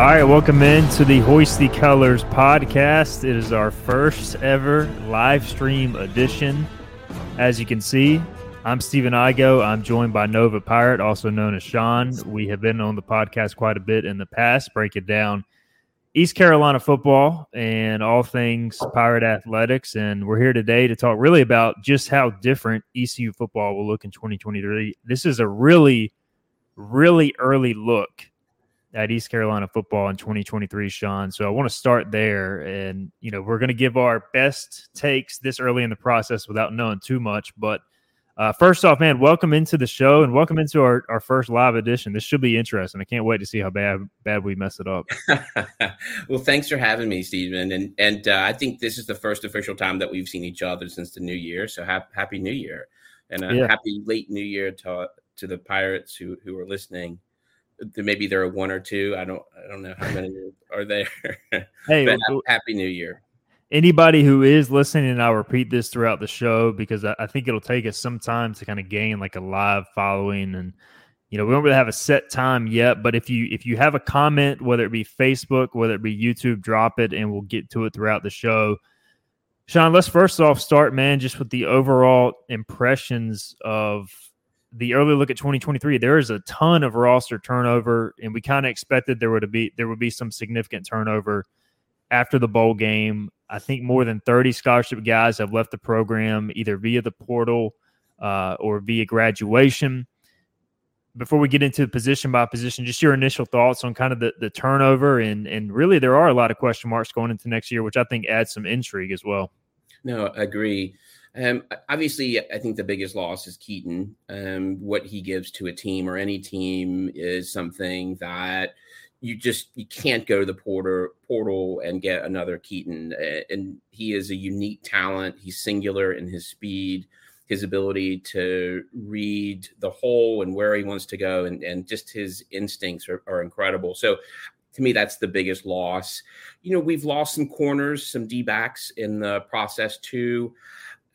All right, welcome in to the Hoist the Colors podcast. It is our first ever live stream edition. As you can see, I'm Stephen Igo. I'm joined by Nova Pirate, also known as Sean. We have been on the podcast quite a bit in the past, breaking down East Carolina football and all things Pirate athletics. And we're here today to talk really about just how different ECU football will look in 2023. This is a really, really early look at East Carolina football in 2023, Sean. So I want to start there. And, you know, we're going to give our best takes this early in the process without knowing too much. But uh, first off, man, welcome into the show and welcome into our, our first live edition. This should be interesting. I can't wait to see how bad bad we mess it up. well, thanks for having me, Stephen. And and uh, I think this is the first official time that we've seen each other since the new year. So ha- happy New Year, and a yeah. happy late New Year to to the Pirates who who are listening maybe there are one or two. I don't I don't know how many are there. Hey, happy New Year. Anybody who is listening, and I'll repeat this throughout the show because I, I think it'll take us some time to kind of gain like a live following and you know we don't really have a set time yet but if you if you have a comment whether it be facebook whether it be youtube drop it and we'll get to it throughout the show sean let's first off start man just with the overall impressions of the early look at 2023, there is a ton of roster turnover, and we kind of expected there would be there would be some significant turnover after the bowl game. I think more than 30 scholarship guys have left the program either via the portal uh, or via graduation. Before we get into position by position, just your initial thoughts on kind of the, the turnover and and really there are a lot of question marks going into next year, which I think adds some intrigue as well. No, I agree. Um, obviously, I think the biggest loss is Keaton. Um, what he gives to a team or any team is something that you just you can't go to the porter portal and get another Keaton. And he is a unique talent. He's singular in his speed, his ability to read the hole and where he wants to go, and and just his instincts are, are incredible. So to me, that's the biggest loss. You know, we've lost some corners, some D backs in the process too.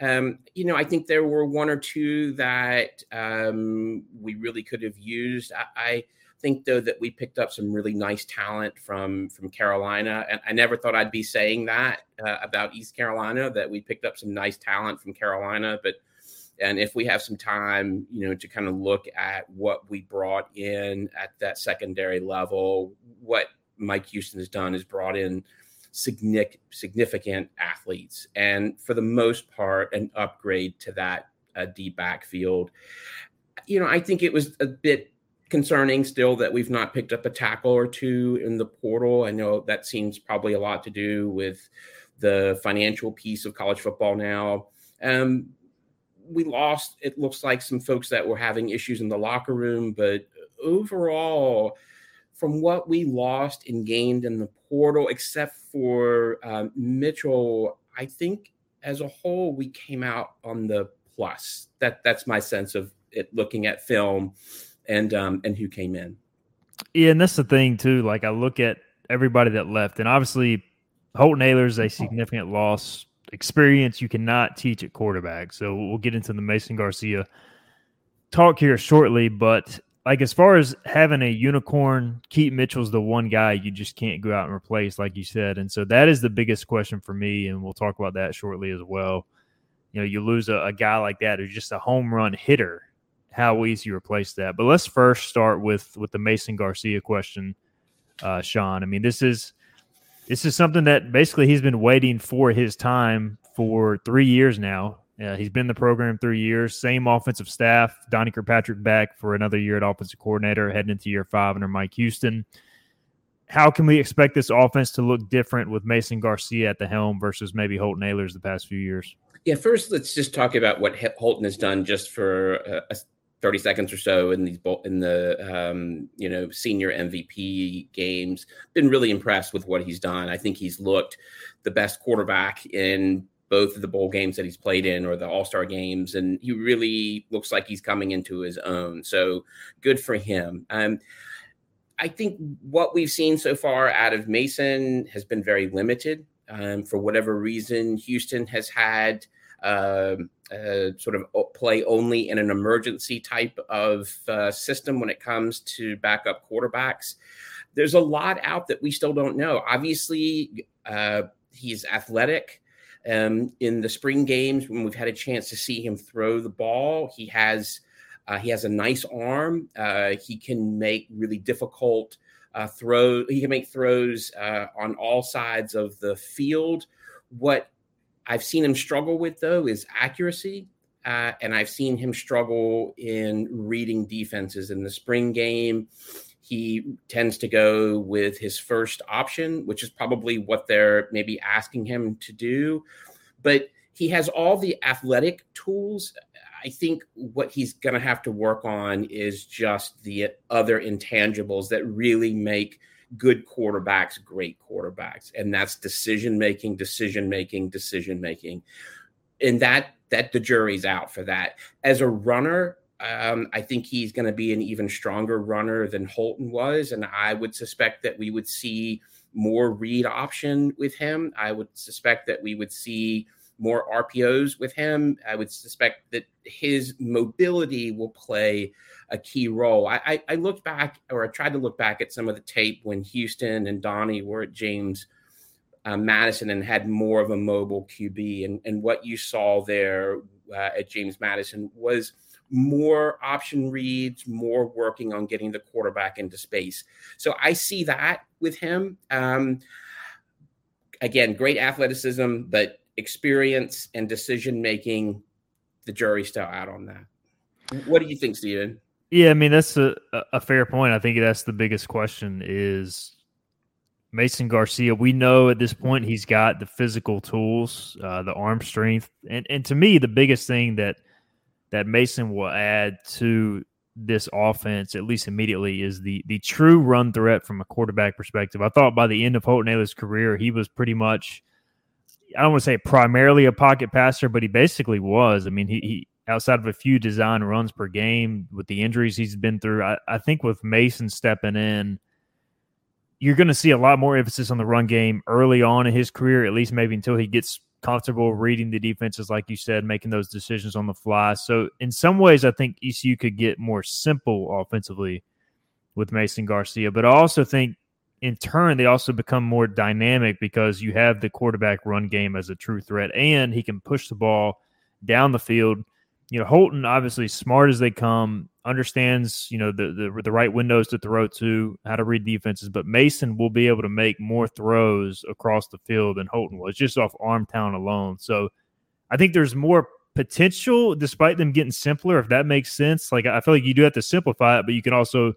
Um, you know, I think there were one or two that um, we really could have used. I, I, think though that we picked up some really nice talent from from Carolina, and I never thought I'd be saying that uh, about East Carolina that we picked up some nice talent from Carolina. But and if we have some time, you know, to kind of look at what we brought in at that secondary level, what Mike Houston has done is brought in significant athletes, and for the most part, an upgrade to that uh, deep backfield. You know, I think it was a bit concerning still that we've not picked up a tackle or two in the portal. I know that seems probably a lot to do with the financial piece of college football now. Um, we lost, it looks like, some folks that were having issues in the locker room, but overall, from what we lost and gained in the portal, except for um, Mitchell, I think as a whole we came out on the plus. That that's my sense of it. Looking at film and um, and who came in. Yeah, and that's the thing too. Like I look at everybody that left, and obviously Holton Ahlers is a significant loss. Experience you cannot teach at quarterback. So we'll get into the Mason Garcia talk here shortly, but like as far as having a unicorn, Keaton Mitchell's the one guy you just can't go out and replace, like you said. And so that is the biggest question for me, and we'll talk about that shortly as well. You know, you lose a, a guy like that who's just a home run hitter. How easy you replace that? But let's first start with with the Mason Garcia question, uh, Sean. I mean, this is this is something that basically he's been waiting for his time for three years now. Uh, he's been the program three years, same offensive staff. Donnie Kirkpatrick back for another year at offensive coordinator, heading into year five under Mike Houston. How can we expect this offense to look different with Mason Garcia at the helm versus maybe Holton Ahlers the past few years? Yeah, first let's just talk about what Holton has done just for uh, 30 seconds or so in these in the um, you know senior MVP games. Been really impressed with what he's done. I think he's looked the best quarterback in both of the bowl games that he's played in or the All Star games, and he really looks like he's coming into his own. So good for him. Um, I think what we've seen so far out of Mason has been very limited. Um, for whatever reason, Houston has had uh, uh, sort of play only in an emergency type of uh, system when it comes to backup quarterbacks. There's a lot out that we still don't know. Obviously, uh, he's athletic. Um, in the spring games, when we've had a chance to see him throw the ball, he has uh, he has a nice arm. Uh, he can make really difficult uh, throws. He can make throws uh, on all sides of the field. What I've seen him struggle with though is accuracy. Uh, and I've seen him struggle in reading defenses in the spring game he tends to go with his first option, which is probably what they're maybe asking him to do. But he has all the athletic tools. I think what he's going to have to work on is just the other intangibles that really make good quarterbacks great quarterbacks and that's decision making decision making decision making and that that the jury's out for that as a runner um, I think he's going to be an even stronger runner than Holton was, and I would suspect that we would see more read option with him. I would suspect that we would see more RPOs with him. I would suspect that his mobility will play a key role. I, I, I looked back, or I tried to look back at some of the tape when Houston and Donnie were at James uh, Madison and had more of a mobile QB, and and what you saw there uh, at James Madison was more option reads, more working on getting the quarterback into space. So I see that with him. Um, again, great athleticism, but experience and decision making, the jury's still out on that. What do you think, Stephen? Yeah, I mean that's a, a fair point. I think that's the biggest question is Mason Garcia. We know at this point he's got the physical tools, uh, the arm strength, and and to me the biggest thing that that Mason will add to this offense, at least immediately, is the the true run threat from a quarterback perspective. I thought by the end of Holton Ahlers' career, he was pretty much I don't want to say primarily a pocket passer, but he basically was. I mean, he, he outside of a few design runs per game with the injuries he's been through, I, I think with Mason stepping in, you're going to see a lot more emphasis on the run game early on in his career, at least maybe until he gets comfortable reading the defenses, like you said, making those decisions on the fly. So, in some ways, I think ECU could get more simple offensively with Mason Garcia, but I also think in turn they also become more dynamic because you have the quarterback run game as a true threat, and he can push the ball down the field you know, Holton obviously smart as they come, understands you know the, the the right windows to throw to, how to read defenses. But Mason will be able to make more throws across the field than Holton was just off arm talent alone. So I think there's more potential, despite them getting simpler. If that makes sense, like I feel like you do have to simplify it, but you can also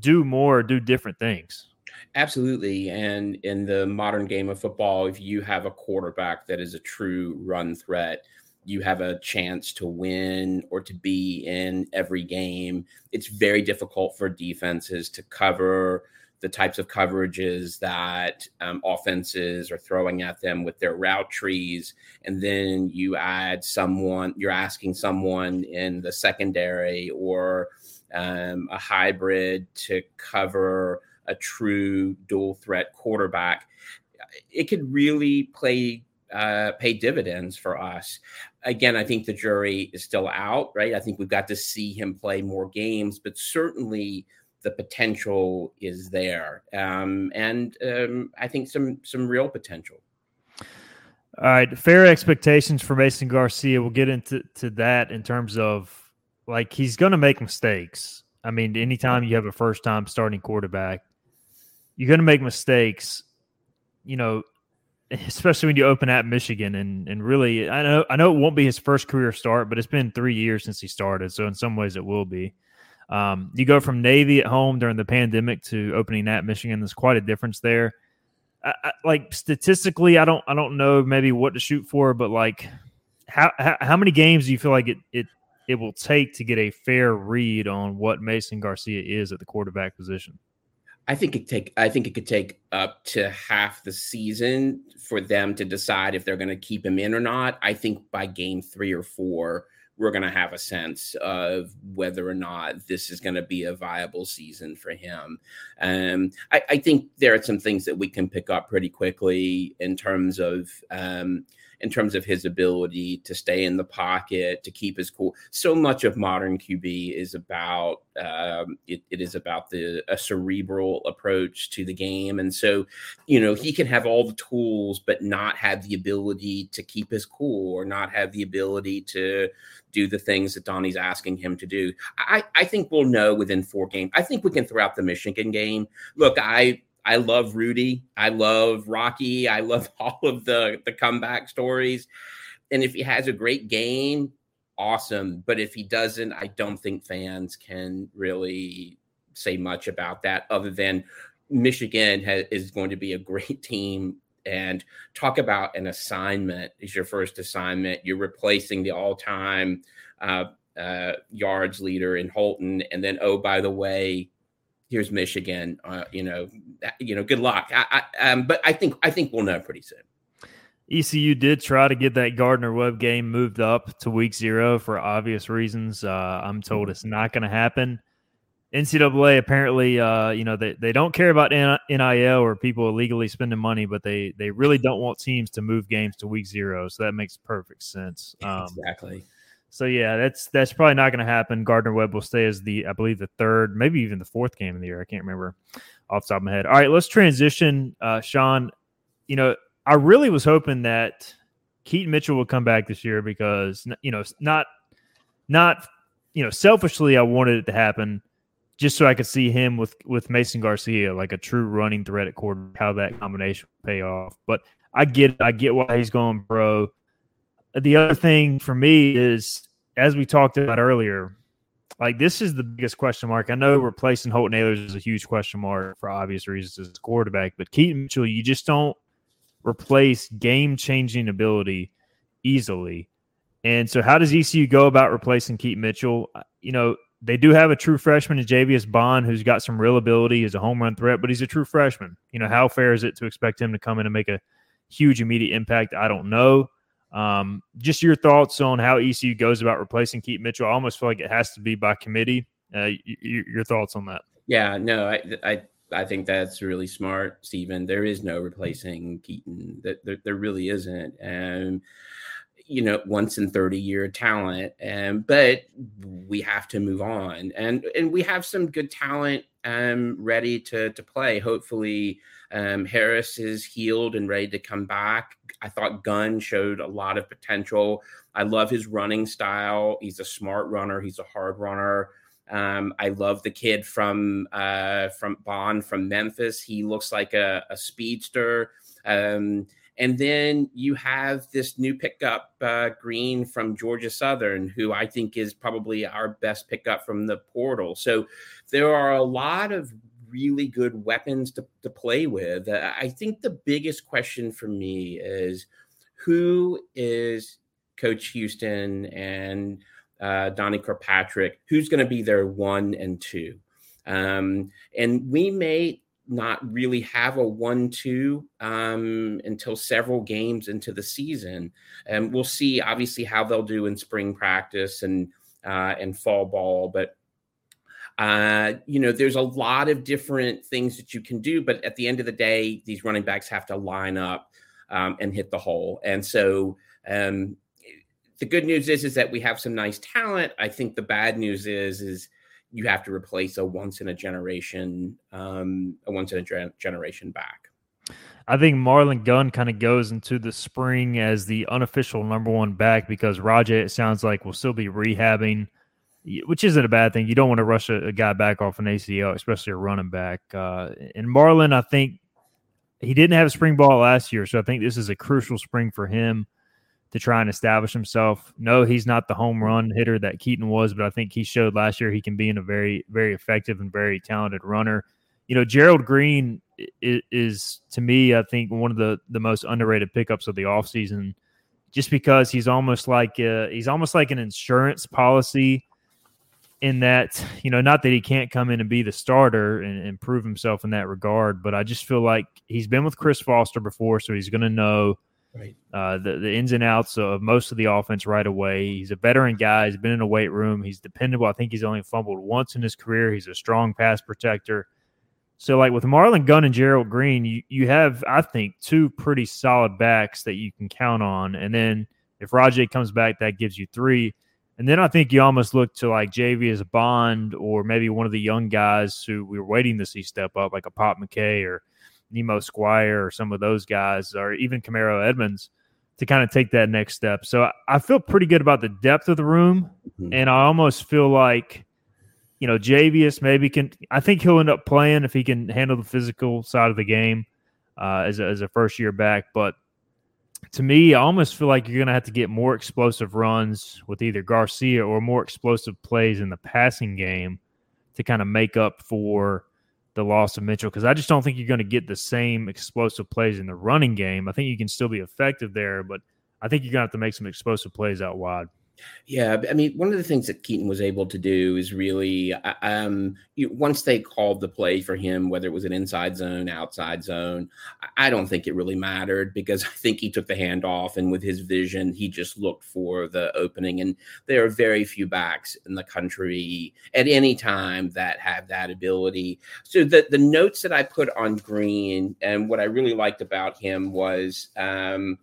do more, do different things. Absolutely. And in the modern game of football, if you have a quarterback that is a true run threat, you have a chance to win or to be in every game. It's very difficult for defenses to cover the types of coverages that um, offenses are throwing at them with their route trees. And then you add someone, you're asking someone in the secondary or um, a hybrid to cover a true dual threat quarterback. It could really play uh, pay dividends for us. Again, I think the jury is still out, right? I think we've got to see him play more games, but certainly the potential is there, um, and um, I think some some real potential. All right, fair expectations for Mason Garcia. We'll get into to that in terms of like he's going to make mistakes. I mean, anytime you have a first time starting quarterback, you're going to make mistakes. You know, especially when you open at Michigan and and really, I know I know it won't be his first career start, but it's been three years since he started, so in some ways it will be. Um, you go from Navy at home during the pandemic to opening at Michigan. There's quite a difference there. I, I, like statistically, I don't I don't know maybe what to shoot for, but like how, how how many games do you feel like it it it will take to get a fair read on what Mason Garcia is at the quarterback position? I think it take I think it could take up to half the season for them to decide if they're going to keep him in or not. I think by game 3 or 4 we're going to have a sense of whether or not this is going to be a viable season for him. Um, I, I, think there are some things that we can pick up pretty quickly in terms of um, in terms of his ability to stay in the pocket, to keep his cool. So much of modern QB is about um, it, it is about the a cerebral approach to the game, and so you know he can have all the tools, but not have the ability to keep his cool or not have the ability to do the things that Donnie's asking him to do. I, I think we'll know within four games. I think we can throw out the Michigan game. Look, I I love Rudy. I love Rocky. I love all of the the comeback stories. And if he has a great game, awesome. But if he doesn't, I don't think fans can really say much about that other than Michigan has, is going to be a great team. And talk about an assignment is your first assignment. You're replacing the all time uh, uh, yards leader in Holton. And then, oh, by the way, here's Michigan. Uh, you know, you know, good luck. I, I, um, but I think I think we'll know pretty soon. ECU did try to get that Gardner Webb game moved up to week zero for obvious reasons. Uh, I'm told it's not going to happen. NCAA apparently, uh, you know, they, they don't care about NIL or people illegally spending money, but they they really don't want teams to move games to week zero. So that makes perfect sense. Um, exactly. So yeah, that's that's probably not going to happen. Gardner Webb will stay as the I believe the third, maybe even the fourth game of the year. I can't remember off top of my head. All right, let's transition, uh, Sean. You know, I really was hoping that Keaton Mitchell would come back this year because you know not not you know selfishly I wanted it to happen just so I could see him with with Mason Garcia like a true running threat at quarter, how that combination would pay off. But I get I get why he's going pro the other thing for me is, as we talked about earlier, like this is the biggest question mark. I know replacing Holton Ahlers is a huge question mark for obvious reasons as quarterback, but Keaton Mitchell, you just don't replace game changing ability easily. And so, how does ECU go about replacing Keaton Mitchell? Uh, you know, they do have a true freshman in Javius Bond who's got some real ability as a home run threat, but he's a true freshman. You know, how fair is it to expect him to come in and make a huge immediate impact? I don't know. Um, just your thoughts on how ECU goes about replacing Keaton Mitchell. I almost feel like it has to be by committee. Uh, y- your thoughts on that? Yeah, no, I, I, I think that's really smart, Stephen. There is no replacing Keaton. That there, there, really isn't. Um, you know, once in 30 year talent. Um, but we have to move on. And and we have some good talent um ready to to play. Hopefully um, Harris is healed and ready to come back. I thought Gunn showed a lot of potential. I love his running style. He's a smart runner. He's a hard runner. Um, I love the kid from uh, from Bond from Memphis. He looks like a, a speedster. Um, and then you have this new pickup, uh, Green from Georgia Southern, who I think is probably our best pickup from the portal. So there are a lot of really good weapons to, to play with. I think the biggest question for me is who is Coach Houston and uh, Donnie Kirkpatrick? Who's going to be their one and two? Um, and we may not really have a one-two um, until several games into the season, and we'll see. Obviously, how they'll do in spring practice and uh, and fall ball, but uh, you know, there's a lot of different things that you can do, but at the end of the day, these running backs have to line up um, and hit the hole. And so um, the good news is is that we have some nice talent. I think the bad news is is you have to replace a once in a generation um, a once in a generation back. I think Marlon Gunn kind of goes into the spring as the unofficial number one back because Rahjai, it sounds like, will still be rehabbing, which isn't a bad thing. You don't want to rush a, a guy back off an ACL, especially a running back. Uh, and Marlon, I think he didn't have a spring ball last year, so I think this is a crucial spring for him to try and establish himself. No, he's not the home run hitter that Keaton was, but I think he showed last year he can be in a very, very effective and very talented runner. You know, Gerald Green is, is to me, I think, one of the the most underrated pickups of the offseason just because he's almost like uh, he's almost like an insurance policy in that you know not that he can't come in and be the starter and, and prove himself in that regard but i just feel like he's been with chris foster before so he's going to know right. uh, the, the ins and outs of most of the offense right away he's a veteran guy he's been in a weight room he's dependable i think he's only fumbled once in his career he's a strong pass protector so, like with Marlon Gunn and Gerald Green, you, you have, I think, two pretty solid backs that you can count on. And then if Rahjai comes back, that gives you three. And then I think you almost look to like Javius Bond or maybe one of the young guys who we were waiting to see step up, like a Pop McKay or Nemo Squire or some of those guys, or even Kamarro Edmonds to kind of take that next step. So I feel pretty good about the depth of the room. Mm-hmm. And I almost feel like you know, Javius maybe can. I think he'll end up playing if he can handle the physical side of the game uh, as a, as a first year back. But to me, I almost feel like you're going to have to get more explosive runs with either Garcia or more explosive plays in the passing game to kind of make up for the loss of Mitchell because I just don't think you're going to get the same explosive plays in the running game. I think you can still be effective there, but I think you're going to have to make some explosive plays out wide. Yeah, I mean, one of the things that Keaton was able to do is really, uh, um, you, once they called the play for him, whether it was an inside zone, outside zone, I don't think it really mattered because I think he took the handoff and with his vision, he just looked for the opening. And there are very few backs in the country at any time that have that ability. So the the notes that I put on Green and what I really liked about him was. Um,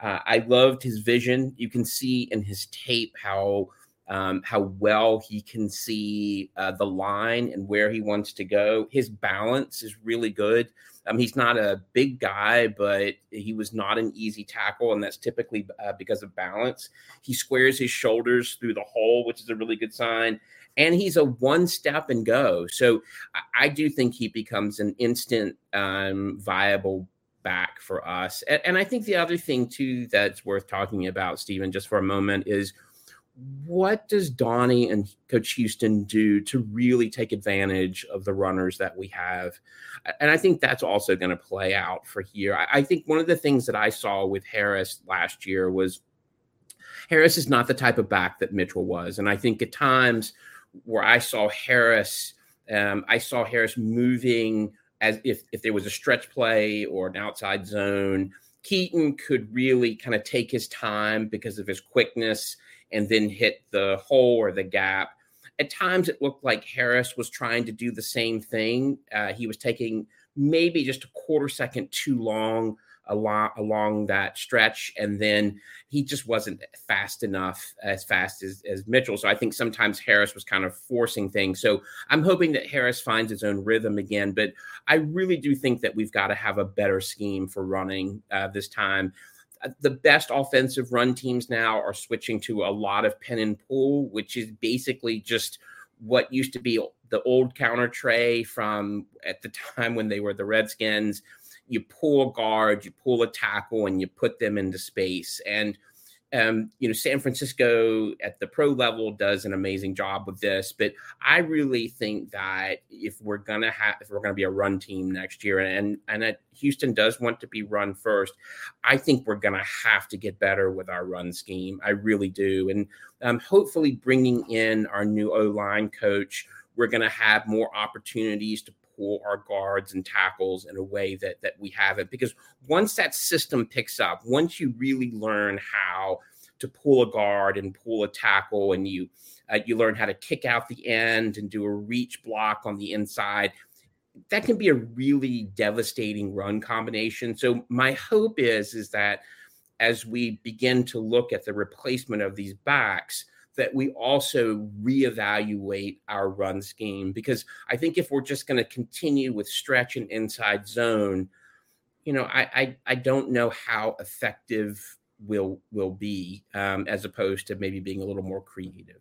uh, I loved his vision. You can see in his tape how um, how well he can see uh, the line and where he wants to go. His balance is really good. Um, he's not a big guy, but he was not an easy tackle, and that's typically uh, because of balance. He squares his shoulders through the hole, which is a really good sign. And he's a one step and go. So I, I do think he becomes an instant um, viable back for us. And, and I think the other thing too that's worth talking about, Stephen, just for a moment, is what does Donnie and Coach Houston do to really take advantage of the runners that we have? And I think that's also going to play out for here. I, I, think one of the things that I saw with Harris last year was Harris is not the type of back that Mitchell was. And I think at times where I saw Harris, um, I saw Harris moving as if if there was a stretch play or an outside zone, Keaton could really kind of take his time because of his quickness and then hit the hole or the gap. At times, it looked like Harris was trying to do the same thing. Uh, he was taking maybe just a quarter second too long along along that stretch, and then he just wasn't fast enough, as fast as, as Mitchell. So I think sometimes Harris was kind of forcing things. So I'm hoping that Harris finds his own rhythm again. But I really do think that we've got to have a better scheme for running uh, this time. Uh, the best offensive run teams now are switching to a lot of pin and pull, which is basically just what used to be the old counter tray from at the time when they were the Redskins you pull a guard, you pull a tackle, and you put them into space. And um, you know, San Francisco at the pro level does an amazing job with this, but I really think that if we're gonna have, if we're gonna be a run team next year, and and that Houston does want to be run first, I think we're gonna have to get better with our run scheme. I really do, and um, hopefully bringing in our new O line coach, we're gonna have more opportunities to pull our guards and tackles in a way that that we haven't. Because once that system picks up, once you really learn how to pull a guard and pull a tackle, and you uh, you learn how to kick out the end and do a reach block on the inside. that can be a really devastating run combination. So my hope is is that as we begin to look at the replacement of these backs, that we also reevaluate our run scheme because I think if we're just going to continue with stretch and inside zone, you know, I I, I don't know how effective will will be um, as opposed to maybe being a little more creative.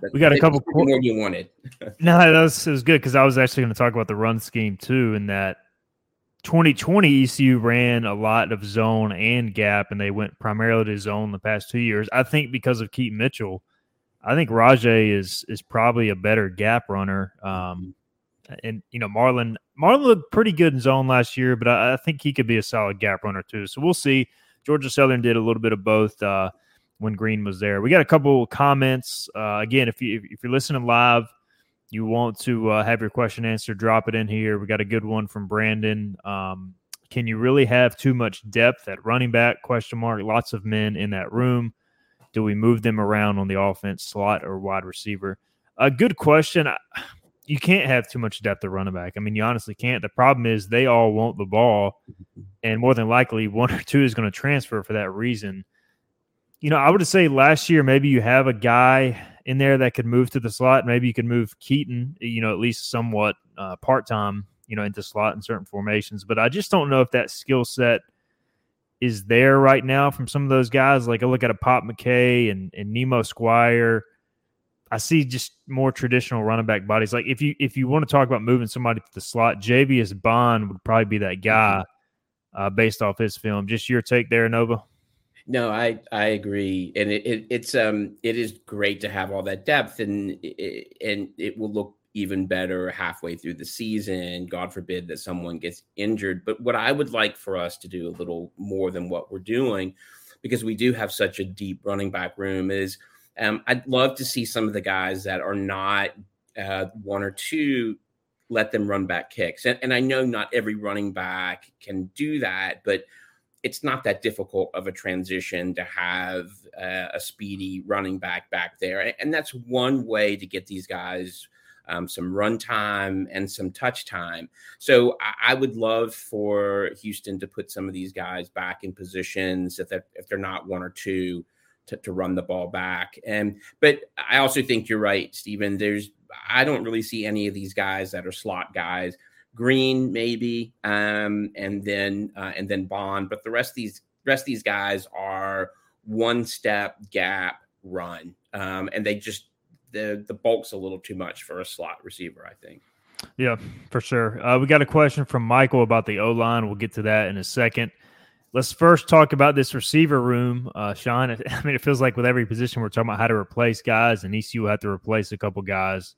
But we got a couple more you wanted. no, that was, was good because I was actually going to talk about the run scheme too, and that 2020 ECU ran a lot of zone and gap, and they went primarily to zone the past two years. I think because of Keaton Mitchell, I think Rahjai is is probably a better gap runner. Um, and you know, Marlon Marlon looked pretty good in zone last year, but I, I, think he could be a solid gap runner too. So we'll see. Georgia Southern did a little bit of both uh, when Green was there. We got a couple comments. Uh, again, if you if you're listening live you want to uh, have your question answered, drop it in here. We got a good one from Brandon. Um, can you really have too much depth at running back? Question mark. Lots of men in that room. Do we move them around on the offense, slot or wide receiver? A good question. You can't have too much depth at running back. I mean, you honestly can't. The problem is they all want the ball, and more than likely, one or two is going to transfer for that reason. You know, I would say last year maybe you have a guy in there that could move to the slot. Maybe you could move Keaton, you know, at least somewhat uh, part time, you know, into slot in certain formations. But I just don't know if that skill set is there right now from some of those guys. Like I look at a Pop McKay and, and Nemo Squire. I see just more traditional running back bodies. Like if you if you want to talk about moving somebody to the slot, Javius Bond would probably be that guy mm-hmm. uh, based off his film. Just your take there, Nova. No, I I agree, and it, it, it's um it is great to have all that depth, and it, and it will look even better halfway through the season. God forbid that someone gets injured. But what I would like for us to do a little more than what we're doing, because we do have such a deep running back room, is um, I'd love to see some of the guys that are not uh, one or two let them run back kicks, and, and I know not every running back can do that, but it's not that difficult of a transition to have uh, a speedy running back back there. And that's one way to get these guys um, some run time and some touch time. So I, I, would love for Houston to put some of these guys back in positions if they're, if they're not one or two to, to run the ball back. And but I also think you're right, Stephen. There's I don't really see any of these guys that are slot guys Green maybe, um, and then uh, and then Bond. But the rest of these rest of these guys are one step gap run, um, and they just the the bulk's a little too much for a slot receiver. I think. Yeah, for sure. Uh, we got a question from Michael about the O line. We'll get to that in a second. Let's first talk about this receiver room, uh, Sean. I mean, it feels like with every position we're talking about how to replace guys, and ECU had to replace a couple guys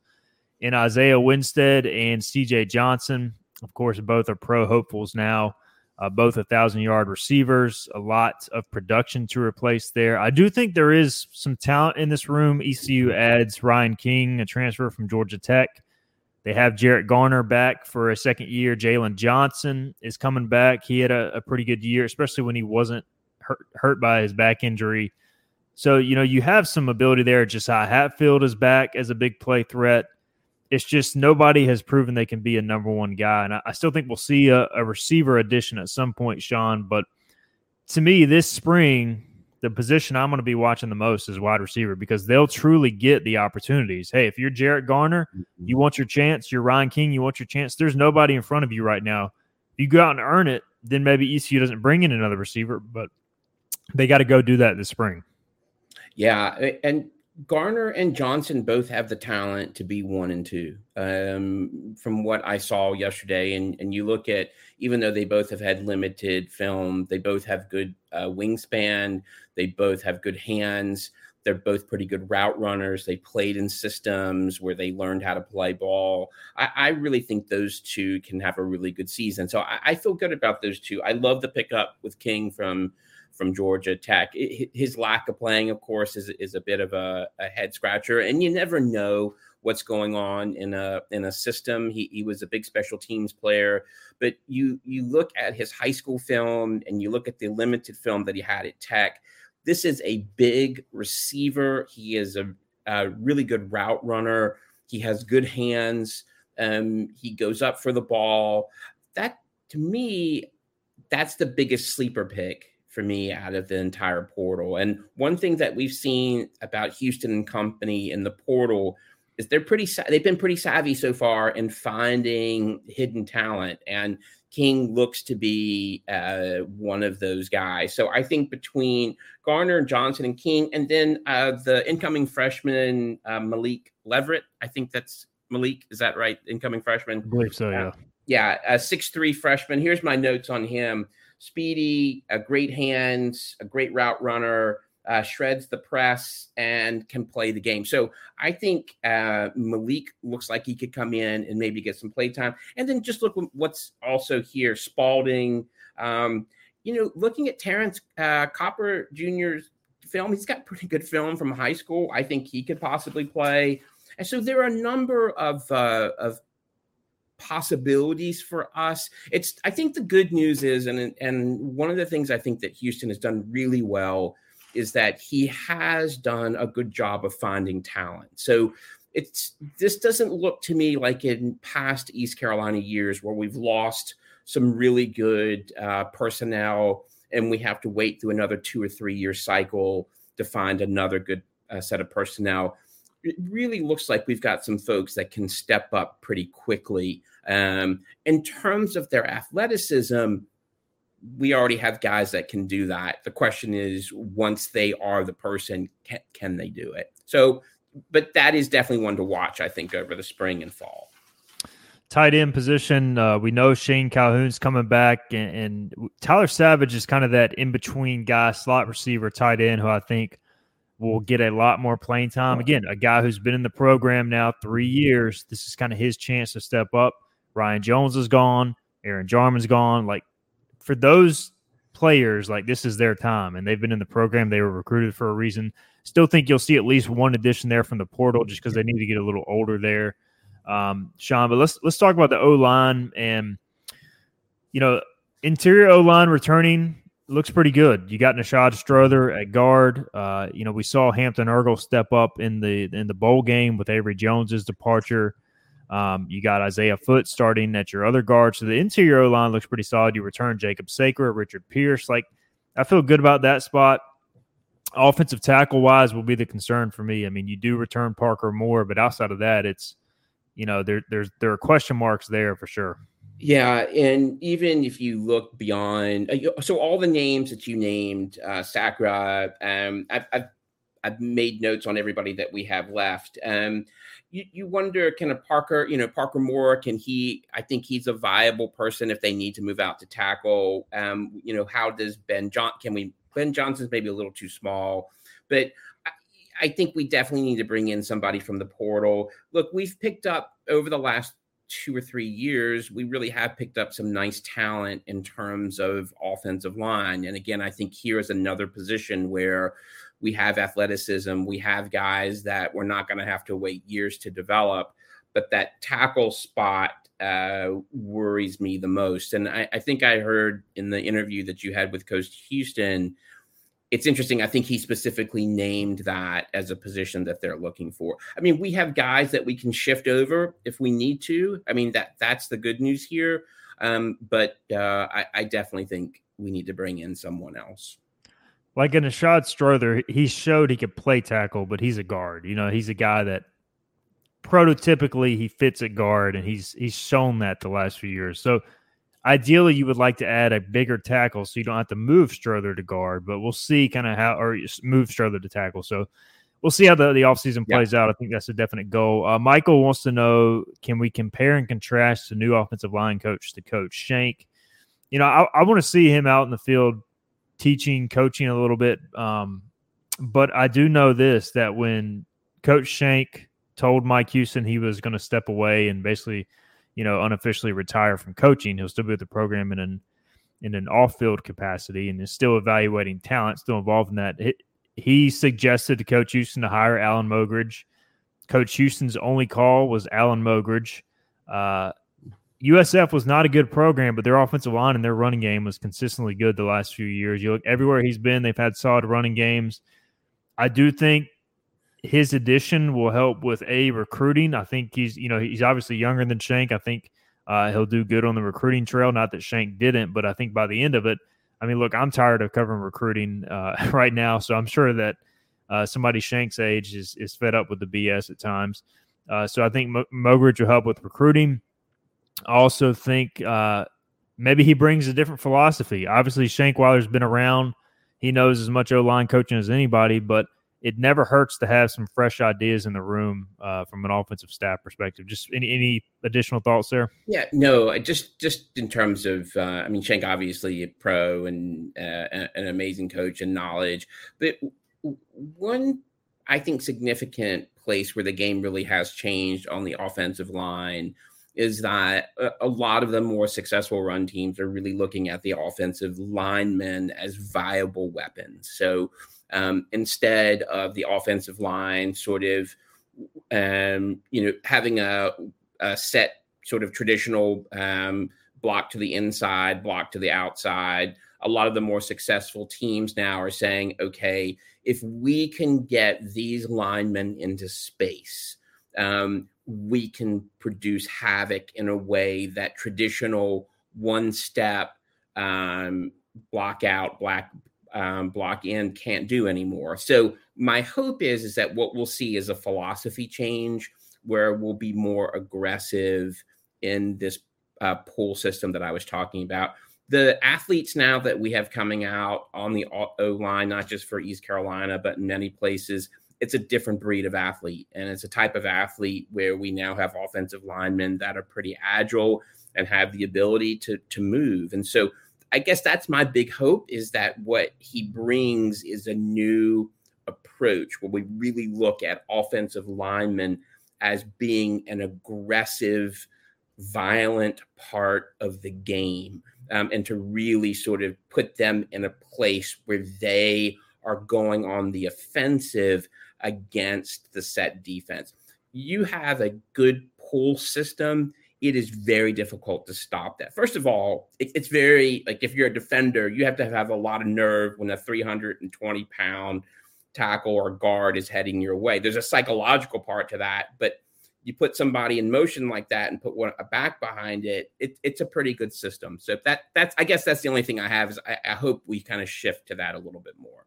in Isaiah Winstead and CJ Johnson. Of course, both are pro hopefuls now. Uh, both a thousand yard receivers, a lot of production to replace there. I do think there is some talent in this room. ECU adds Ryan King, a transfer from Georgia Tech. They have Jarrett Garner back for a second year. Jalen Johnson is coming back. He had a, a, pretty good year, especially when he wasn't hurt, hurt by his back injury. So, you know, you have some ability there. Josiah Hatfield is back as a big play threat it's just nobody has proven they can be a number one guy. And I, I still think we'll see a, a, receiver addition at some point, Sean. But to me, this spring, the position I'm going to be watching the most is wide receiver because they'll truly get the opportunities. Hey, if you're Jarrett Garner, mm-hmm. you want your chance. You're Ryan King, you want your chance. There's nobody in front of you right now. If you go out and earn it, then maybe ECU doesn't bring in another receiver, but they got to go do that this spring. Yeah, and Garner and Johnson both have the talent to be one and two. Um, from what I saw yesterday, and and you look at even though they both have had limited film, they both have good uh, wingspan. They both have good hands. They're both pretty good route runners. They played in systems where they learned how to play ball. I, I really think those two can have a really good season. So I, I feel good about those two. I love the pickup with King from from Georgia Tech. It, his lack of playing, of course, is is a bit of a, a, head scratcher, and you never know what's going on in a in a system. He he was a big special teams player, but you you look at his high school film and you look at the limited film that he had at Tech. This is a big receiver. He is a, a really good route runner. He has good hands. Um, he goes up for the ball. That to me, that's the biggest sleeper pick for me out of the entire portal. And one thing that we've seen about Houston and company in the portal is they're pretty they've been pretty savvy so far in finding hidden talent and King looks to be uh, one of those guys. So I think between Garner, Johnson, and King, and then uh, the incoming freshman uh, Malik Leverett, I think that's Malik. Is that right? Incoming freshman. I believe so. Yeah. yeah, a six three freshman. Here's my notes on him: speedy, a great hands, a great route runner uh, shreds the press and can play the game. So I think uh, Malik looks like he could come in and maybe get some play time. And then just look what's also here Spalding. Um, you know, looking at Terrence uh, Copper Jr.'s film, he's got pretty good film from high school. I think he could possibly play. And so there are a number of uh, of possibilities for us. It's I think the good news is, and and one of the things I think that Houston has done really well is that he has done a good job of finding talent. So it's this doesn't look to me like in past East Carolina years where we've lost some really good uh, personnel and we have to wait through another two or three year cycle to find another good uh, set of personnel. It really looks like we've got some folks that can step up pretty quickly. Um, in terms of their athleticism, we already have guys that can do that. The question is, once they are the person, can, can they do it? So, but that is definitely one to watch, I think, over the spring and fall. Tight end position, uh, we know Shane Calhoun's coming back, and, and Tyler Savage is kind of that in between guy, slot receiver, tight end, who I think will get a lot more playing time. Again, a guy who's been in the program now three years. This is kind of his chance to step up. Ryan Jones is gone. Aaron Jarman's gone. Like for those players, like this is their time, and they've been in the program. They were recruited for a reason. Still think you'll see at least one addition there from the portal, just because they need to get a little older there, um, Sean. But let's let's talk about the O line and you know interior O line returning looks pretty good. You got Nishad Strother at guard. Uh, you know we saw Hampton Ergle step up in the in the bowl game with Avery Jones's departure. Um, you got Isaiah Foot starting at your other guard. So the interior line looks pretty solid. You return Jacob Sacre, Richard Pierce. Like, I feel good about that spot. Offensive tackle wise will be the concern for me. I mean, you do return Parker Moore, but outside of that, it's you know there there's there are question marks there for sure. Yeah, and even if you look beyond, uh, so all the names that you named, uh, Sacra, um, I've, I've I've made notes on everybody that we have left. Um, you, you wonder, kind of Parker, you know, Parker Moore, can he? I think he's a viable person if they need to move out to tackle. Um, you know, how does Ben John? Can we? Ben Johnson's maybe a little too small, but I think we definitely need to bring in somebody from the portal. Look, we've picked up over the last two or three years, we really have picked up some nice talent in terms of offensive line. And again, I think here is another position where we have athleticism, we have guys that we're not going to have to wait years to develop. But that tackle spot uh, worries me the most. And I, I, think I heard in the interview that you had with Coach Houston, it's interesting. I think he specifically named that as a position that they're looking for. I mean, we have guys that we can shift over if we need to. I mean, that that's the good news here. Um, but uh, I, I definitely think we need to bring in someone else like Nishad Strother, he showed he could play tackle, but he's a guard. You know, he's a guy that prototypically he fits at guard, and he's he's shown that the last few years. So ideally, you would like to add a bigger tackle so you don't have to move Strother to guard. But we'll see kind of how or move Strother to tackle. So we'll see how the, the offseason plays yeah. out. I think that's a definite goal. Uh, Michael wants to know can we compare and contrast the new offensive line coach to Coach Shank? You know, I, I want to see him out in the field teaching, coaching a little bit. Um, but I do know this that when Coach Shank told Mike Houston he was going to step away and basically, you know, unofficially retire from coaching, he'll still be with the program in an in an off-field capacity and is still evaluating talent, still involved in that. He suggested to Coach Houston to hire Alan Mogridge. Coach Houston's only call was Alan Mogridge. Uh, USF was not a good program, but their offensive line and their running game was consistently good the last few years. You look everywhere he's been, they've had solid running games. I do think his addition will help with a recruiting. I think he's you know he's obviously younger than Shank. I think uh, he'll do good on the recruiting trail. Not that Shank didn't, but I think by the end of it, I mean, look, I'm tired of covering recruiting uh, right now, so I'm sure that uh, somebody Shank's age is is fed up with the BS at times. Uh, so I think Mo- Mogridge will help with recruiting. I also think uh, maybe he brings a different philosophy. Obviously, Shankweiler's been around; he knows as much O line coaching as anybody, but it never hurts to have some fresh ideas in the room uh, from an offensive staff perspective. Just any any additional thoughts there? Yeah, no, just just in terms of, uh, I mean, Shank obviously a pro and uh, an amazing coach and knowledge, but one I think significant place where the game really has changed on the offensive line is that a, lot of the more successful run teams are really looking at the offensive linemen as viable weapons. So um, instead of the offensive line sort of, um, you know, having a, a, set sort of traditional um, block to the inside, block to the outside, a lot of the more successful teams now are saying, okay, if we can get these linemen into space, um, we can produce havoc in a way that traditional one step um, block out, black um, block in can't do anymore. So my hope is is that what we'll see is a philosophy change where we'll be more aggressive in this uh, pull system that I was talking about. The athletes now that we have coming out on the O line, not just for East Carolina, but in many places, it's a different breed of athlete. And it's a type of athlete where we now have offensive linemen that are pretty agile and have the ability to, to move. And so I guess that's my big hope is that what he brings is a new approach where we really look at offensive linemen as being an aggressive, violent part of the game um, and to really sort of put them in a place where they are going on the offensive against the set defense. You have a good pull system it is very difficult to stop that. First of all, it, it's very like if you're a defender, you have to have a lot of nerve when a 320 pound tackle or guard is heading your way. There's a psychological part to that, but you put somebody in motion like that and put one a back behind it, it it's a pretty good system. So that that's I guess that's the only thing I have is I, I hope we kind of shift to that a little bit more.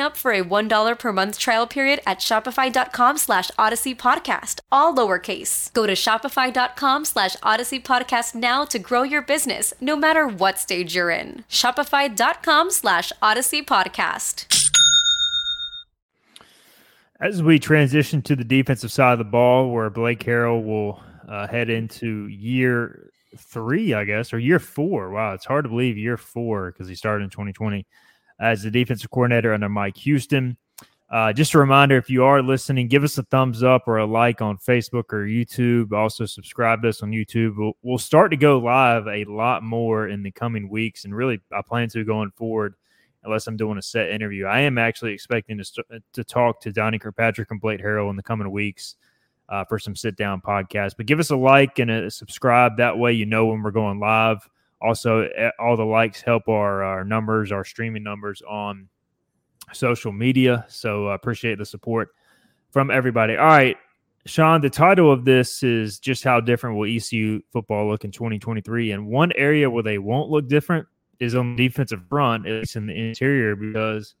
up for a $1 per month trial period at at shopify.com slash odyssey podcast, all lowercase. Go to shopify.com slash odyssey podcast now to grow your business no matter what stage you're in. Shopify.com slash odyssey podcast. As we transition to the defensive side of the ball, where Blake Harrell will uh, head into year three, I guess, or year four. Wow, it's hard to believe year four because he started in 2020 as the defensive coordinator under Mike Houston. Uh, just a reminder if you are listening, give us a thumbs up or a like on Facebook or YouTube. Also, subscribe to us on YouTube. We'll, we'll start to go live a lot more in the coming weeks, and really, I plan to going forward unless I'm doing a set interview. I am actually expecting to, st- to talk to Donnie Kirkpatrick and Blake Harrell in the coming weeks uh, for some sit down podcasts. But give us a like and a subscribe. That way, you know when we're going live. Also, all the likes help our, our numbers, our streaming numbers on social media. So I appreciate the support from everybody. All right. Sean, the title of this is just how different will ECU football look in 2023. And one area where they won't look different is on the defensive front, at least in the interior, because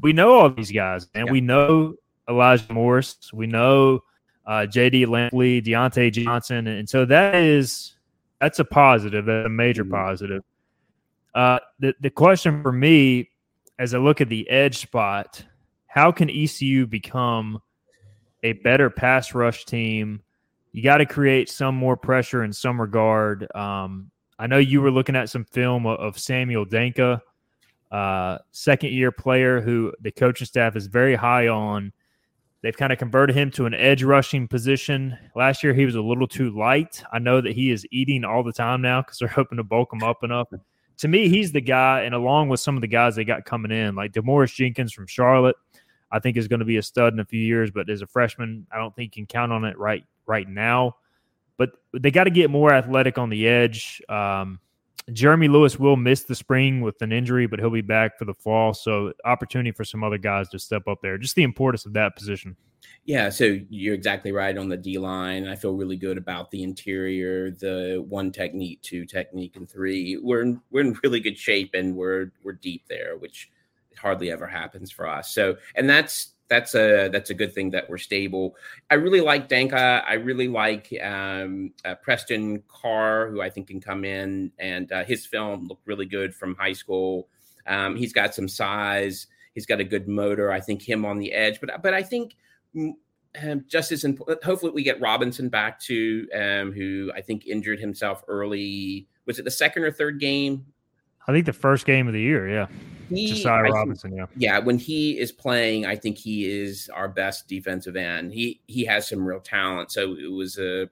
we know all these guys, and yeah. we know Elijah Morris, we know uh, JD Lampley, Diontae Johnson, and so that is that's a positive, that's a major mm-hmm. positive. Uh, the the question for me, as I look at the edge spot, how can ECU become a better pass rush team? You got to create some more pressure in some regard. Um, I know you were looking at some film of Samuel Danka, uh, second year player who the coaching staff is very high on. They've kind of converted him to an edge rushing position. Last year, he was a little too light. I know that he is eating all the time now because they're hoping to bulk him up enough. To me, he's the guy, and along with some of the guys they got coming in, like Demoris Jenkins from Charlotte, I think is going to be a stud in a few years. But as a freshman, I don't think you can count on it right right now but they got to get more athletic on the edge. Um, Jeremy Lewis will miss the spring with an injury, but he'll be back for the fall. So opportunity for some other guys to step up there. Just the importance of that position. Yeah, so you're exactly right on the D line. I feel really good about the interior, the one technique, two technique, and three. We're in, we're in really good shape, and we're we're deep there, which hardly ever happens for us. So, and that's that's a that's a good thing that we're stable. I really like Danka. I really like um, uh, Preston Carr, who I think can come in, and uh, his film looked really good from high school. Um, he's got some size. He's got a good motor. I think him on the edge, but but I think. Mm, um, just as important, hopefully we get Robinson back to um, who I think injured himself early. Was it the second or third game? I think the first game of the year. Yeah he, Josiah Robinson, yeah. Yeah, when he is playing, I think he is our best defensive end. He he has some real talent. So it was a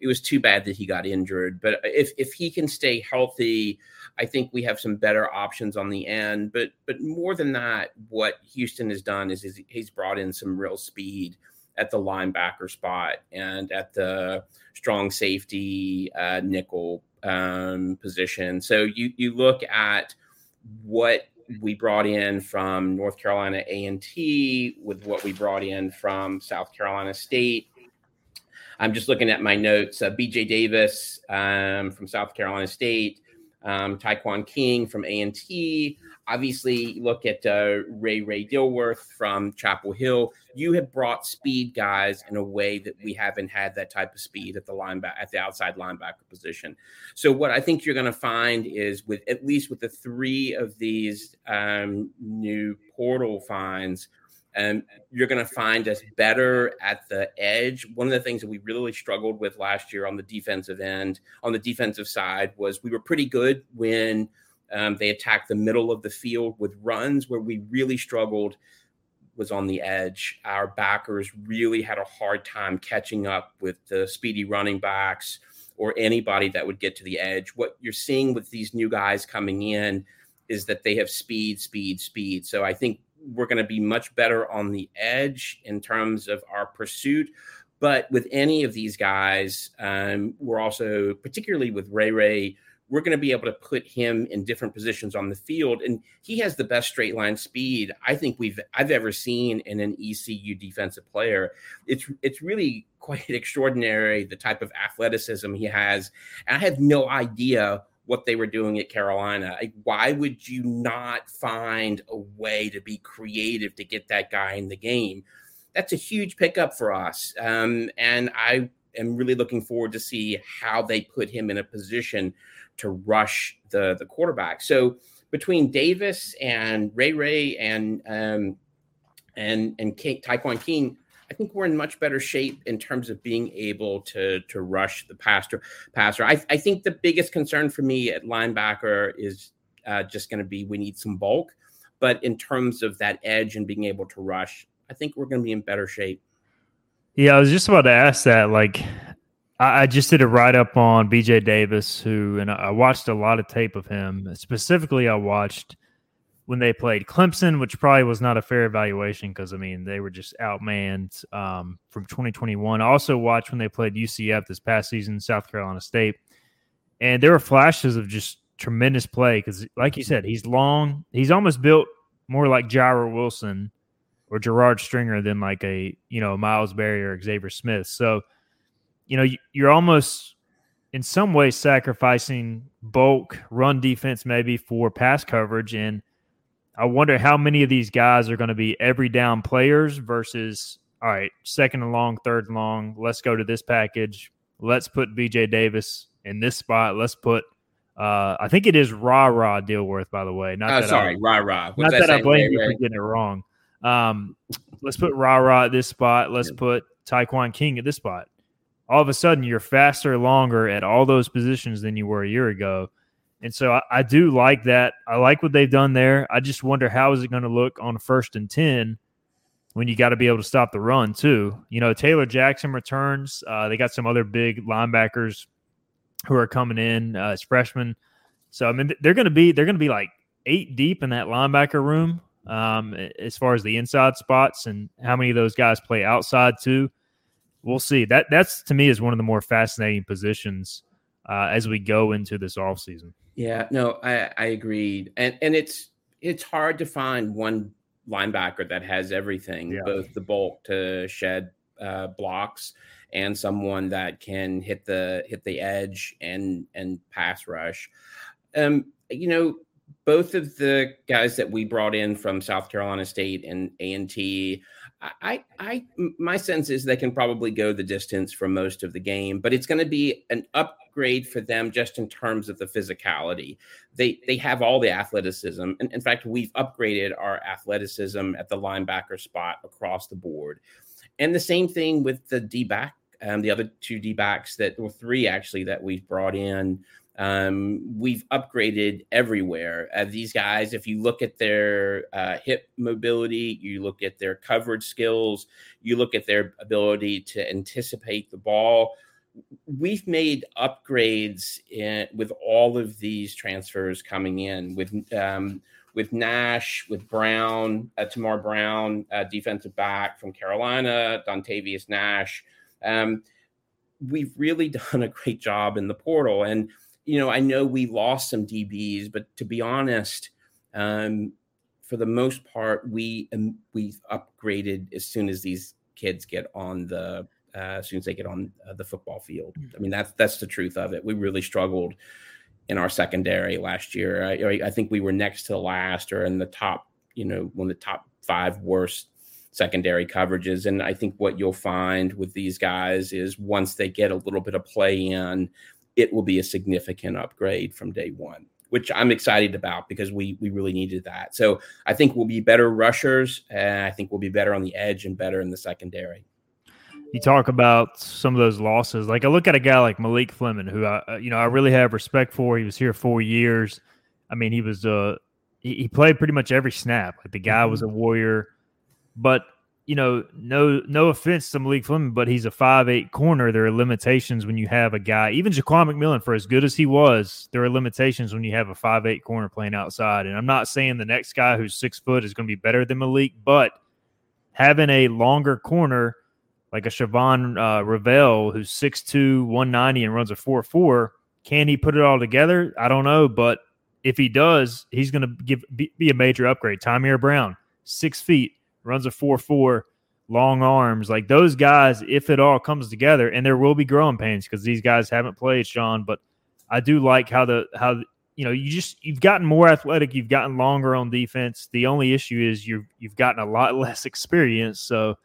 it was too bad that he got injured. But if if he can stay healthy, I think we have some better options on the end. But but more than that, what Houston has done is, is he's brought in some real speed at the linebacker spot and at the strong safety uh, nickel um, position. So you you look at what we brought in from North Carolina A&T with what we brought in from South Carolina State. I'm just looking at my notes. Uh, BJ Davis um, from South Carolina State, um, Taekwon King from A&T, obviously look at uh, Ray Ray Dilworth from Chapel Hill. You have brought speed guys in a way that we haven't had that type of speed at the linebacker at the outside linebacker position. So what I think you're going to find is with at least with the three of these um, new portal finds. Um, you're going to find us better at the edge. One of the things that we really struggled with last year on the defensive end, on the defensive side, was we were pretty good when um, they attacked the middle of the field with runs where we really struggled was on the edge. Our backers really had a hard time catching up with the speedy running backs or anybody that would get to the edge. What you're seeing with these new guys coming in is that they have speed, speed, speed. So I think we're going to be much better on the edge in terms of our pursuit. But with any of these guys, um, we're also, particularly with Ray Ray, we're going to be able to put him in different positions on the field. And he has the best straight line speed i think we've i've ever seen in an ecu defensive player. It's it's really quite extraordinary the type of athleticism he has. And i have no idea what they were doing at carolina. Like, why would you not find a way to be creative to get that guy in the game? That's a huge pickup for us. Um, and i am really looking forward to see how they put him in a position to rush the the quarterback. So between Davis and Ray Ray and um, and and King, Taekwon King, I think we're in much better shape in terms of being able to to rush the passer. Passer. I, I think the biggest concern for me at linebacker is uh, just going to be we need some bulk. But in terms of that edge and being able to rush, I think we're going to be in better shape. Yeah, I was just about to ask that. Like, I, I just did a write up on BJ Davis, who, and I watched a lot of tape of him. Specifically, I watched when they played Clemson, which probably was not a fair evaluation because I mean they were just outmanned um, from 2021. I also watched when they played UCF this past season, South Carolina State, and there were flashes of just tremendous play because, like you said, he's long. He's almost built more like Gyro Wilson or Gerard Stringer than like a you know Miles Berry or Xavier Smith. So you know you're almost in some ways sacrificing bulk run defense maybe for pass coverage and I wonder how many of these guys are going to be every down players versus all right, second and long, third and long. Let's go to this package. Let's put BJ Davis in this spot. Let's put uh, I think it is Ra Ra Dilworth, by the way. Not oh, that sorry, Ra Ra. Not that I blame you for getting it wrong. Um, let's put Ra Ra at this spot. Let's put Taekwon King at this spot. All of a sudden, you're faster, longer at all those positions than you were a year ago. And so I, I do like that. I like what they've done there. I just wonder how is it going to look on first and 10 when you got to be able to stop the run, too. You know, Taylor Jackson returns. Uh, they got some other big linebackers who are coming in uh, as freshmen. So, I mean, they're going to be, they're going to be like eight deep in that linebacker room um, as far as the inside spots and how many of those guys play outside too. We'll see. That that's to me is one of the more fascinating positions uh, as we go into this off season. Yeah, no, I, I agree, and and it's it's hard to find one linebacker that has everything, yeah. both the bulk to shed uh, blocks and someone that can hit the hit the edge and and pass rush. Um, you know, both of the guys that we brought in from South Carolina State and A and T, I, I, my sense is they can probably go the distance for most of the game, but it's going to be an upgrade for them just in terms of the physicality. They, they have all the athleticism, and in fact, we've upgraded our athleticism at the linebacker spot across the board, and the same thing with the D back, um, the other two D backs that or three actually that we've brought in. Um, we've upgraded everywhere. Uh, these guys, if you look at their uh, hip mobility, you look at their coverage skills, you look at their ability to anticipate the ball. We've made upgrades in, with all of these transfers coming in with um, with Nash, with Brown, uh, Ty'Mere Brown, uh, defensive back from Carolina, Dontavius Nash. Um, we've really done a great job in the portal and you know, I know we lost some DBs, but to be honest, um, for the most part, we um, we upgraded as soon as these kids get on the uh, as soon as they get on uh, the football field. I mean, that's that's the truth of it. We really struggled in our secondary last year. I, I think we were next to the last or in the top, you know, one of the top five worst secondary coverages. And I think what you'll find with these guys is once they get a little bit of play in, it will be a significant upgrade from day one, which I'm excited about because we we really needed that. So I think we'll be better rushers, and I think we'll be better on the edge and better in the secondary. You talk about some of those losses. Like I look at a guy like Malik Fleming, who I uh, you know I really have respect for. He was here four years. I mean, he was uh he, he played pretty much every snap. Like the guy was a warrior, but you know, no no offense to Malik Fleming, but he's a five eight corner. There are limitations when you have a guy, even Jaquan McMillian, for as good as he was, there are limitations when you have a five eight corner playing outside. And I'm not saying the next guy who's six foot is going to be better than Malik, but having a longer corner like a Shavon uh, Revel who's 6'2", 190 and runs a 4'4", can he put it all together? I don't know, but if he does, he's going to give be, be a major upgrade. Ty'Mere Brown, six feet, runs a 4 4, long arms. Like those guys, if it all comes together, and there will be growing pains because these guys haven't played, Sean, but I do like how the, how, you know, you just you've gotten more athletic, you've gotten longer on defense. The only issue is you've you've gotten a lot less experience. So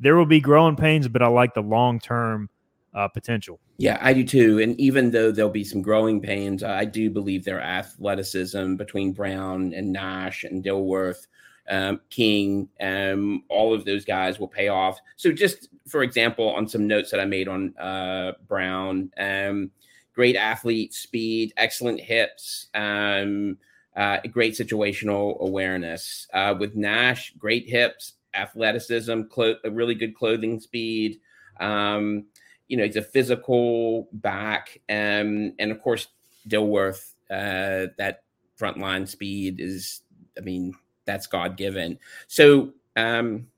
there will be growing pains, but I like the long term uh, potential. Yeah, I do too. And even though there'll be some growing pains, I do believe their athleticism between Brown and Nash and Dilworth um, King, um, all of those guys will pay off. So, just for example, on some notes that I made on uh, Brown, um, great athlete, speed, excellent hips, um, uh, great situational awareness. Uh, with Nash, great hips, athleticism, clo- a really good clothing speed. Um, you know, he's a physical back, um, and of course, Dilworth. Uh, that frontline speed is, I mean, that's God given. So um,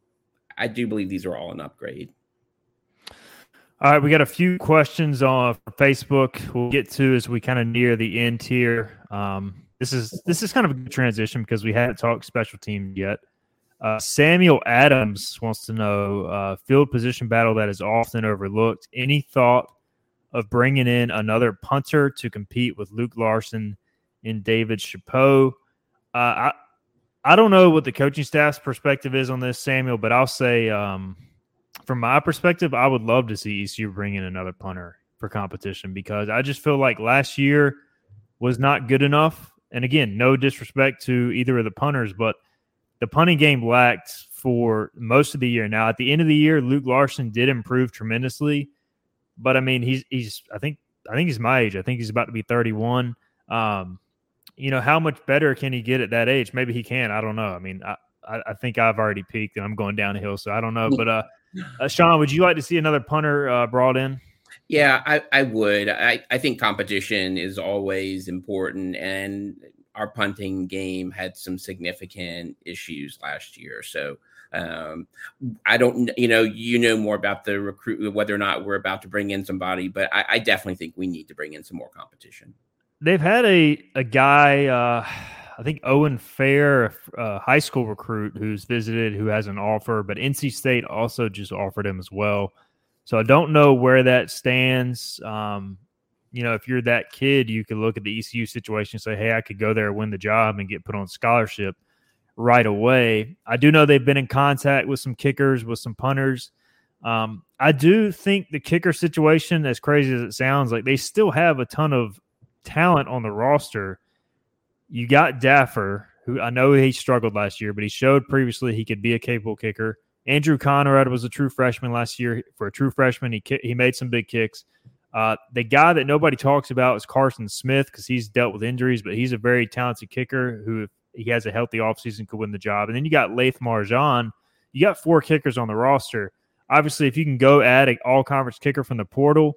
I do believe these are all an upgrade. All right, we got a few questions on Facebook. We'll get to as we kind of near the end here. Um, this is this is kind of a good transition because we haven't talked special team yet. Uh, Samuel Adams wants to know uh, field position battle that is often overlooked. Any thought of bringing in another punter to compete with Luke Larson and David Chapeau? Uh, I I don't know what the coaching staff's perspective is on this, Samuel, but I'll say um, from my perspective, I would love to see ECU bring in another punter for competition because I just feel like last year was not good enough. And again, no disrespect to either of the punters, but – the punting game lacked for most of the year. Now, at the end of the year, Luke Larson did improve tremendously, but I mean, he's he's I think I think he's my age. I think he's about to be 31. Um, you know, how much better can he get at that age? Maybe he can. I don't know. I mean, I, I, think I've already peaked and I'm going downhill, so I don't know. But uh, uh Sean, would you like to see another punter uh, brought in? Yeah, I, I would. I, I think competition is always important. And our punting game had some significant issues last year. So um, I don't, you know, you know more about the recruit, whether or not we're about to bring in somebody, but I, I definitely think we need to bring in some more competition. They've had a a guy, uh, I think Owen Fair, a high school recruit who's visited, who has an offer, but NC State also just offered him as well. So I don't know where that stands. Um, you know, if you're that kid, you could look at the ECU situation and say, hey, I could go there, win the job, and get put on scholarship right away. I do know they've been in contact with some kickers, with some punters. Um, I do think the kicker situation, as crazy as it sounds, like they still have a ton of talent on the roster. You got Daffer, who I know he struggled last year, but he showed previously he could be a capable kicker. Andrew Conrad was a true freshman last year. For a true freshman, he he made some big kicks. Uh, the guy that nobody talks about is Carson Smith because he's dealt with injuries, but he's a very talented kicker who, if he has a healthy offseason, could win the job. And then you got Laith Marjan. You got four kickers on the roster. Obviously, if you can go add an all conference kicker from the portal,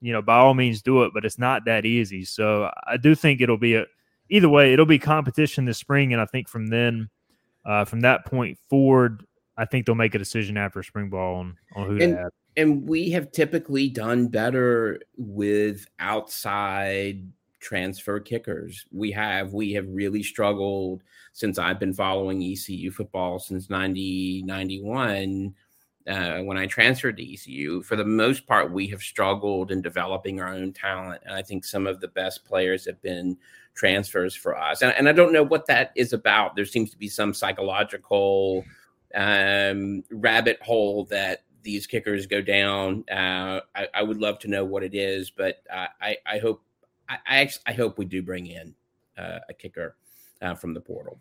you know, by all means do it, but it's not that easy. So I do think it'll be a, either way, it'll be competition this spring. And I think from then, uh, from that point forward, I think they'll make a decision after spring ball on, on who and, to add and we have typically done better with outside transfer kickers. We have we have really struggled since I've been following ECU football since 90 91 uh, when I transferred to ECU. For the most part, we have struggled in developing our own talent, and I think some of the best players have been transfers for us. And, and I don't know what that is about. There seems to be some psychological um, rabbit hole that these kickers go down. Uh, I, I, would love to know what it is, but uh, I, I hope I, I, hope we do bring in uh, a kicker uh, from the portal.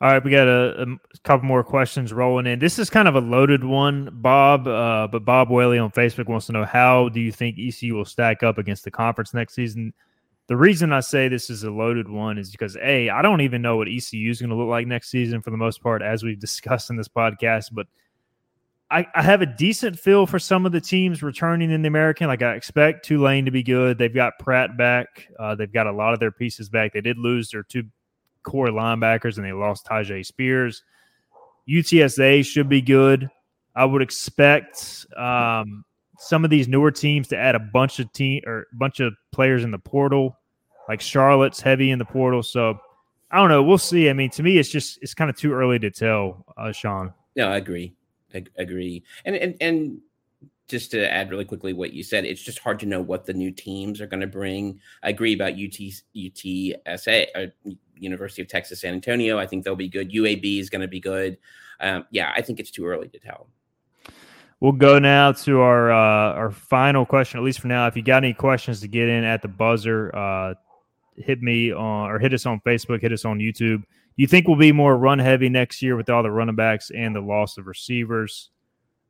All right, we got a, a, couple more questions rolling in. This is kind of a loaded one, Bob. Uh, but Bob Whaley on Facebook wants to know how do you think ECU will stack up against the conference next season? The reason I say this is a loaded one is because a I don't even know what ECU is going to look like next season for the most part, as we've discussed in this podcast. But I, I have a decent feel for some of the teams returning in the American. Like I expect Tulane to be good. They've got Pratt back. Uh, they've got a lot of their pieces back. They did lose their two core linebackers and they lost Tyjae Spears. UTSA should be good. I would expect um, some of these newer teams to add a bunch of team or a bunch of players in the portal. Like Charlotte's heavy in the portal, so I don't know. We'll see. I mean, to me, it's just it's kind of too early to tell, uh, Sean. No, I agree. I agree. And and and just to add really quickly what you said, it's just hard to know what the new teams are going to bring. I agree about UT UTSA, uh, University of Texas San Antonio. I think they'll be good. UAB is going to be good. Um, yeah, I think it's too early to tell. We'll go now to our uh, our final question, at least for now. If you got any questions to get in at the buzzer, uh, hit me on or hit us on Facebook, hit us on YouTube you think we'll be more run heavy next year with all the running backs and the loss of receivers?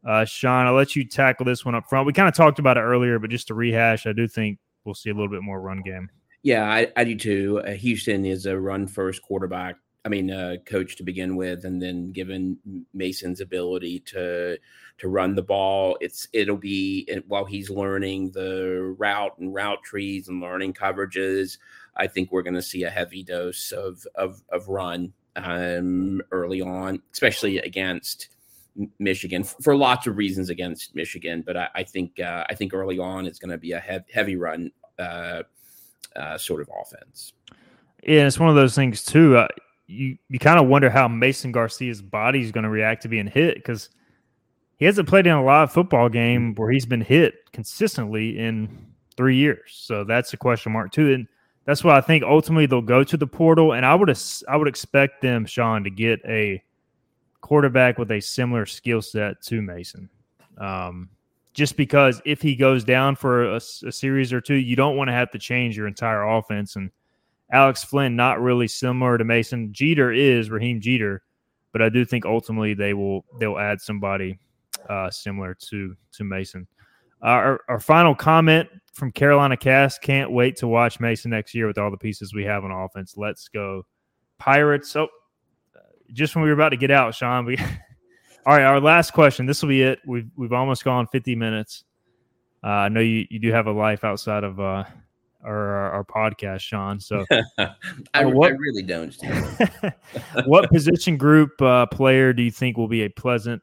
Uh, Sean, I'll let you tackle this one up front. We kind of talked about it earlier, but just to rehash, I do think we'll see a little bit more run game. Yeah, I, I do too. Uh, Houston is a run first quarterback. I mean, uh, coach to begin with, and then given Mason's ability to to run the ball, it's it'll be while he's learning the route and route trees and learning coverages. I think we're going to see a heavy dose of of, of run um, early on, especially against Michigan for lots of reasons against Michigan. But I, I think uh, I think early on it's going to be a heavy run uh, uh, sort of offense. Yeah, it's one of those things too. Uh, you you kind of wonder how Mason Garcia's body is going to react to being hit because he hasn't played in a live football game where he's been hit consistently in three years. So that's a question mark too. And that's why I think ultimately they'll go to the portal. And I would I would expect them, Sean, to get a quarterback with a similar skill set to Mason. Um, just because if he goes down for a, a series or two, you don't want to have to change your entire offense. And Alex Flynn, not really similar to Mason. Jeter is Raheem Jeter, but I do think ultimately they will they'll add somebody uh, similar to to Mason. Uh, our, our final comment from Carolina Cast: Can't wait to watch Mason next year with all the pieces we have on offense. Let's go Pirates! So, uh, just when we were about to get out, Sean, we all right. Our last question. This will be it. We've we've almost gone fifty minutes. Uh, I know you, you do have a life outside of uh, our, our, podcast, Sean. So I, uh, what, I, really don't. what position group uh, player do you think will be a pleasant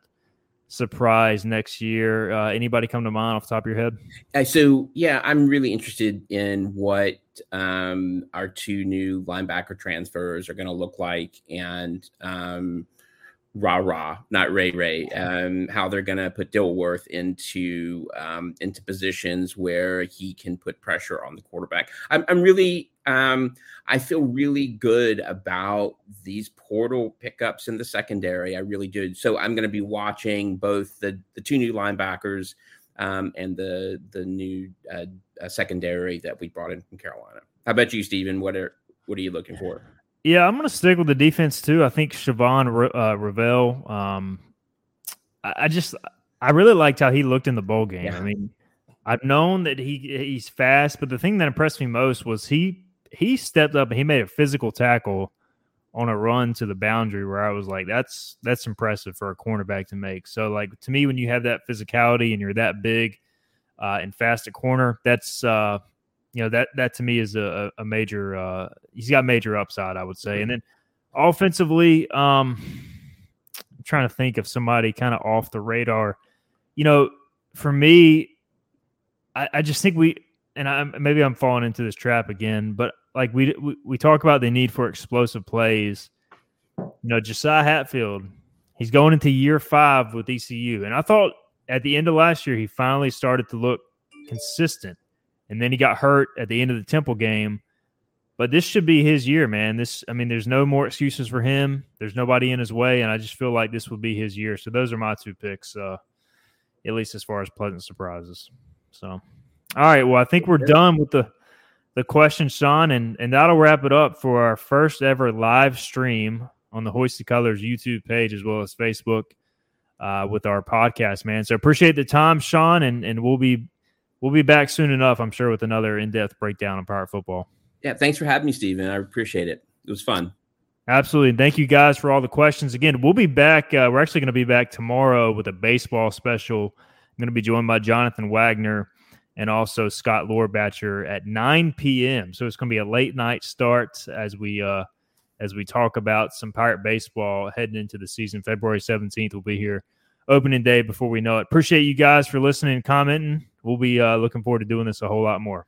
surprise next year? Uh, anybody come to mind off the top of your head? Uh, so yeah, I'm really interested in what um, our two new linebacker transfers are going to look like, and um, rah rah, not Ray Ray. Um, how they're going to put Dilworth into um, into positions where he can put pressure on the quarterback. I'm, I'm really, um, I feel really good about these portal pickups in the secondary. I really do. So I'm going to be watching both the the two new linebackers um, and the the new uh, uh, secondary that we brought in from Carolina. How about you, Stephen? What are what are you looking for? Yeah, I'm going to stick with the defense too. I think Shavon uh, Revel. Um, I, I, just I really liked how he looked in the bowl game. Yeah. I mean, I've known that he he's fast, but the thing that impressed me most was he he stepped up and he made a physical tackle on a run to the boundary where I was like, that's that's impressive for a cornerback to make. So like to me, when you have that physicality and you're that big uh, and fast at corner, that's uh, you know that that to me is a, a major. Uh, he's got major upside, I would say. And then offensively, um, I'm trying to think of somebody kind of off the radar. You know, for me, I, I just think we and I maybe I'm falling into this trap again, but like we, we we talk about the need for explosive plays. You know, Josiah Hatfield, he's going into year five with ECU, and I thought at the end of last year he finally started to look consistent and then he got hurt at the end of the Temple game. But this should be his year, man. This, I mean, there's no more excuses for him. There's nobody in his way, and I just feel like this will be his year. So those are my two picks, uh, at least as far as pleasant surprises. So, all right. Well, I think we're done with the the question, Sean, and and that'll wrap it up for our first ever live stream on the Hoist the Colors YouTube page as well as Facebook uh, with our podcast, man. So appreciate the time, Sean, and and we'll be we'll be back soon enough, I'm sure, with another in depth breakdown of Pirate football. Yeah, thanks for having me, Stephen. I appreciate it. It was fun. Absolutely. And thank you guys for all the questions. Again, we'll be back. Uh, we're actually going to be back tomorrow with a baseball special. I'm going to be joined by Jonathan Wagner and also Scott Lorbatcher at 9 p.m. So it's going to be a late night start as we uh, as we talk about some Pirate baseball heading into the season. February 17th will be here opening day before we know it. Appreciate you guys for listening and commenting. We'll be uh, looking forward to doing this a whole lot more.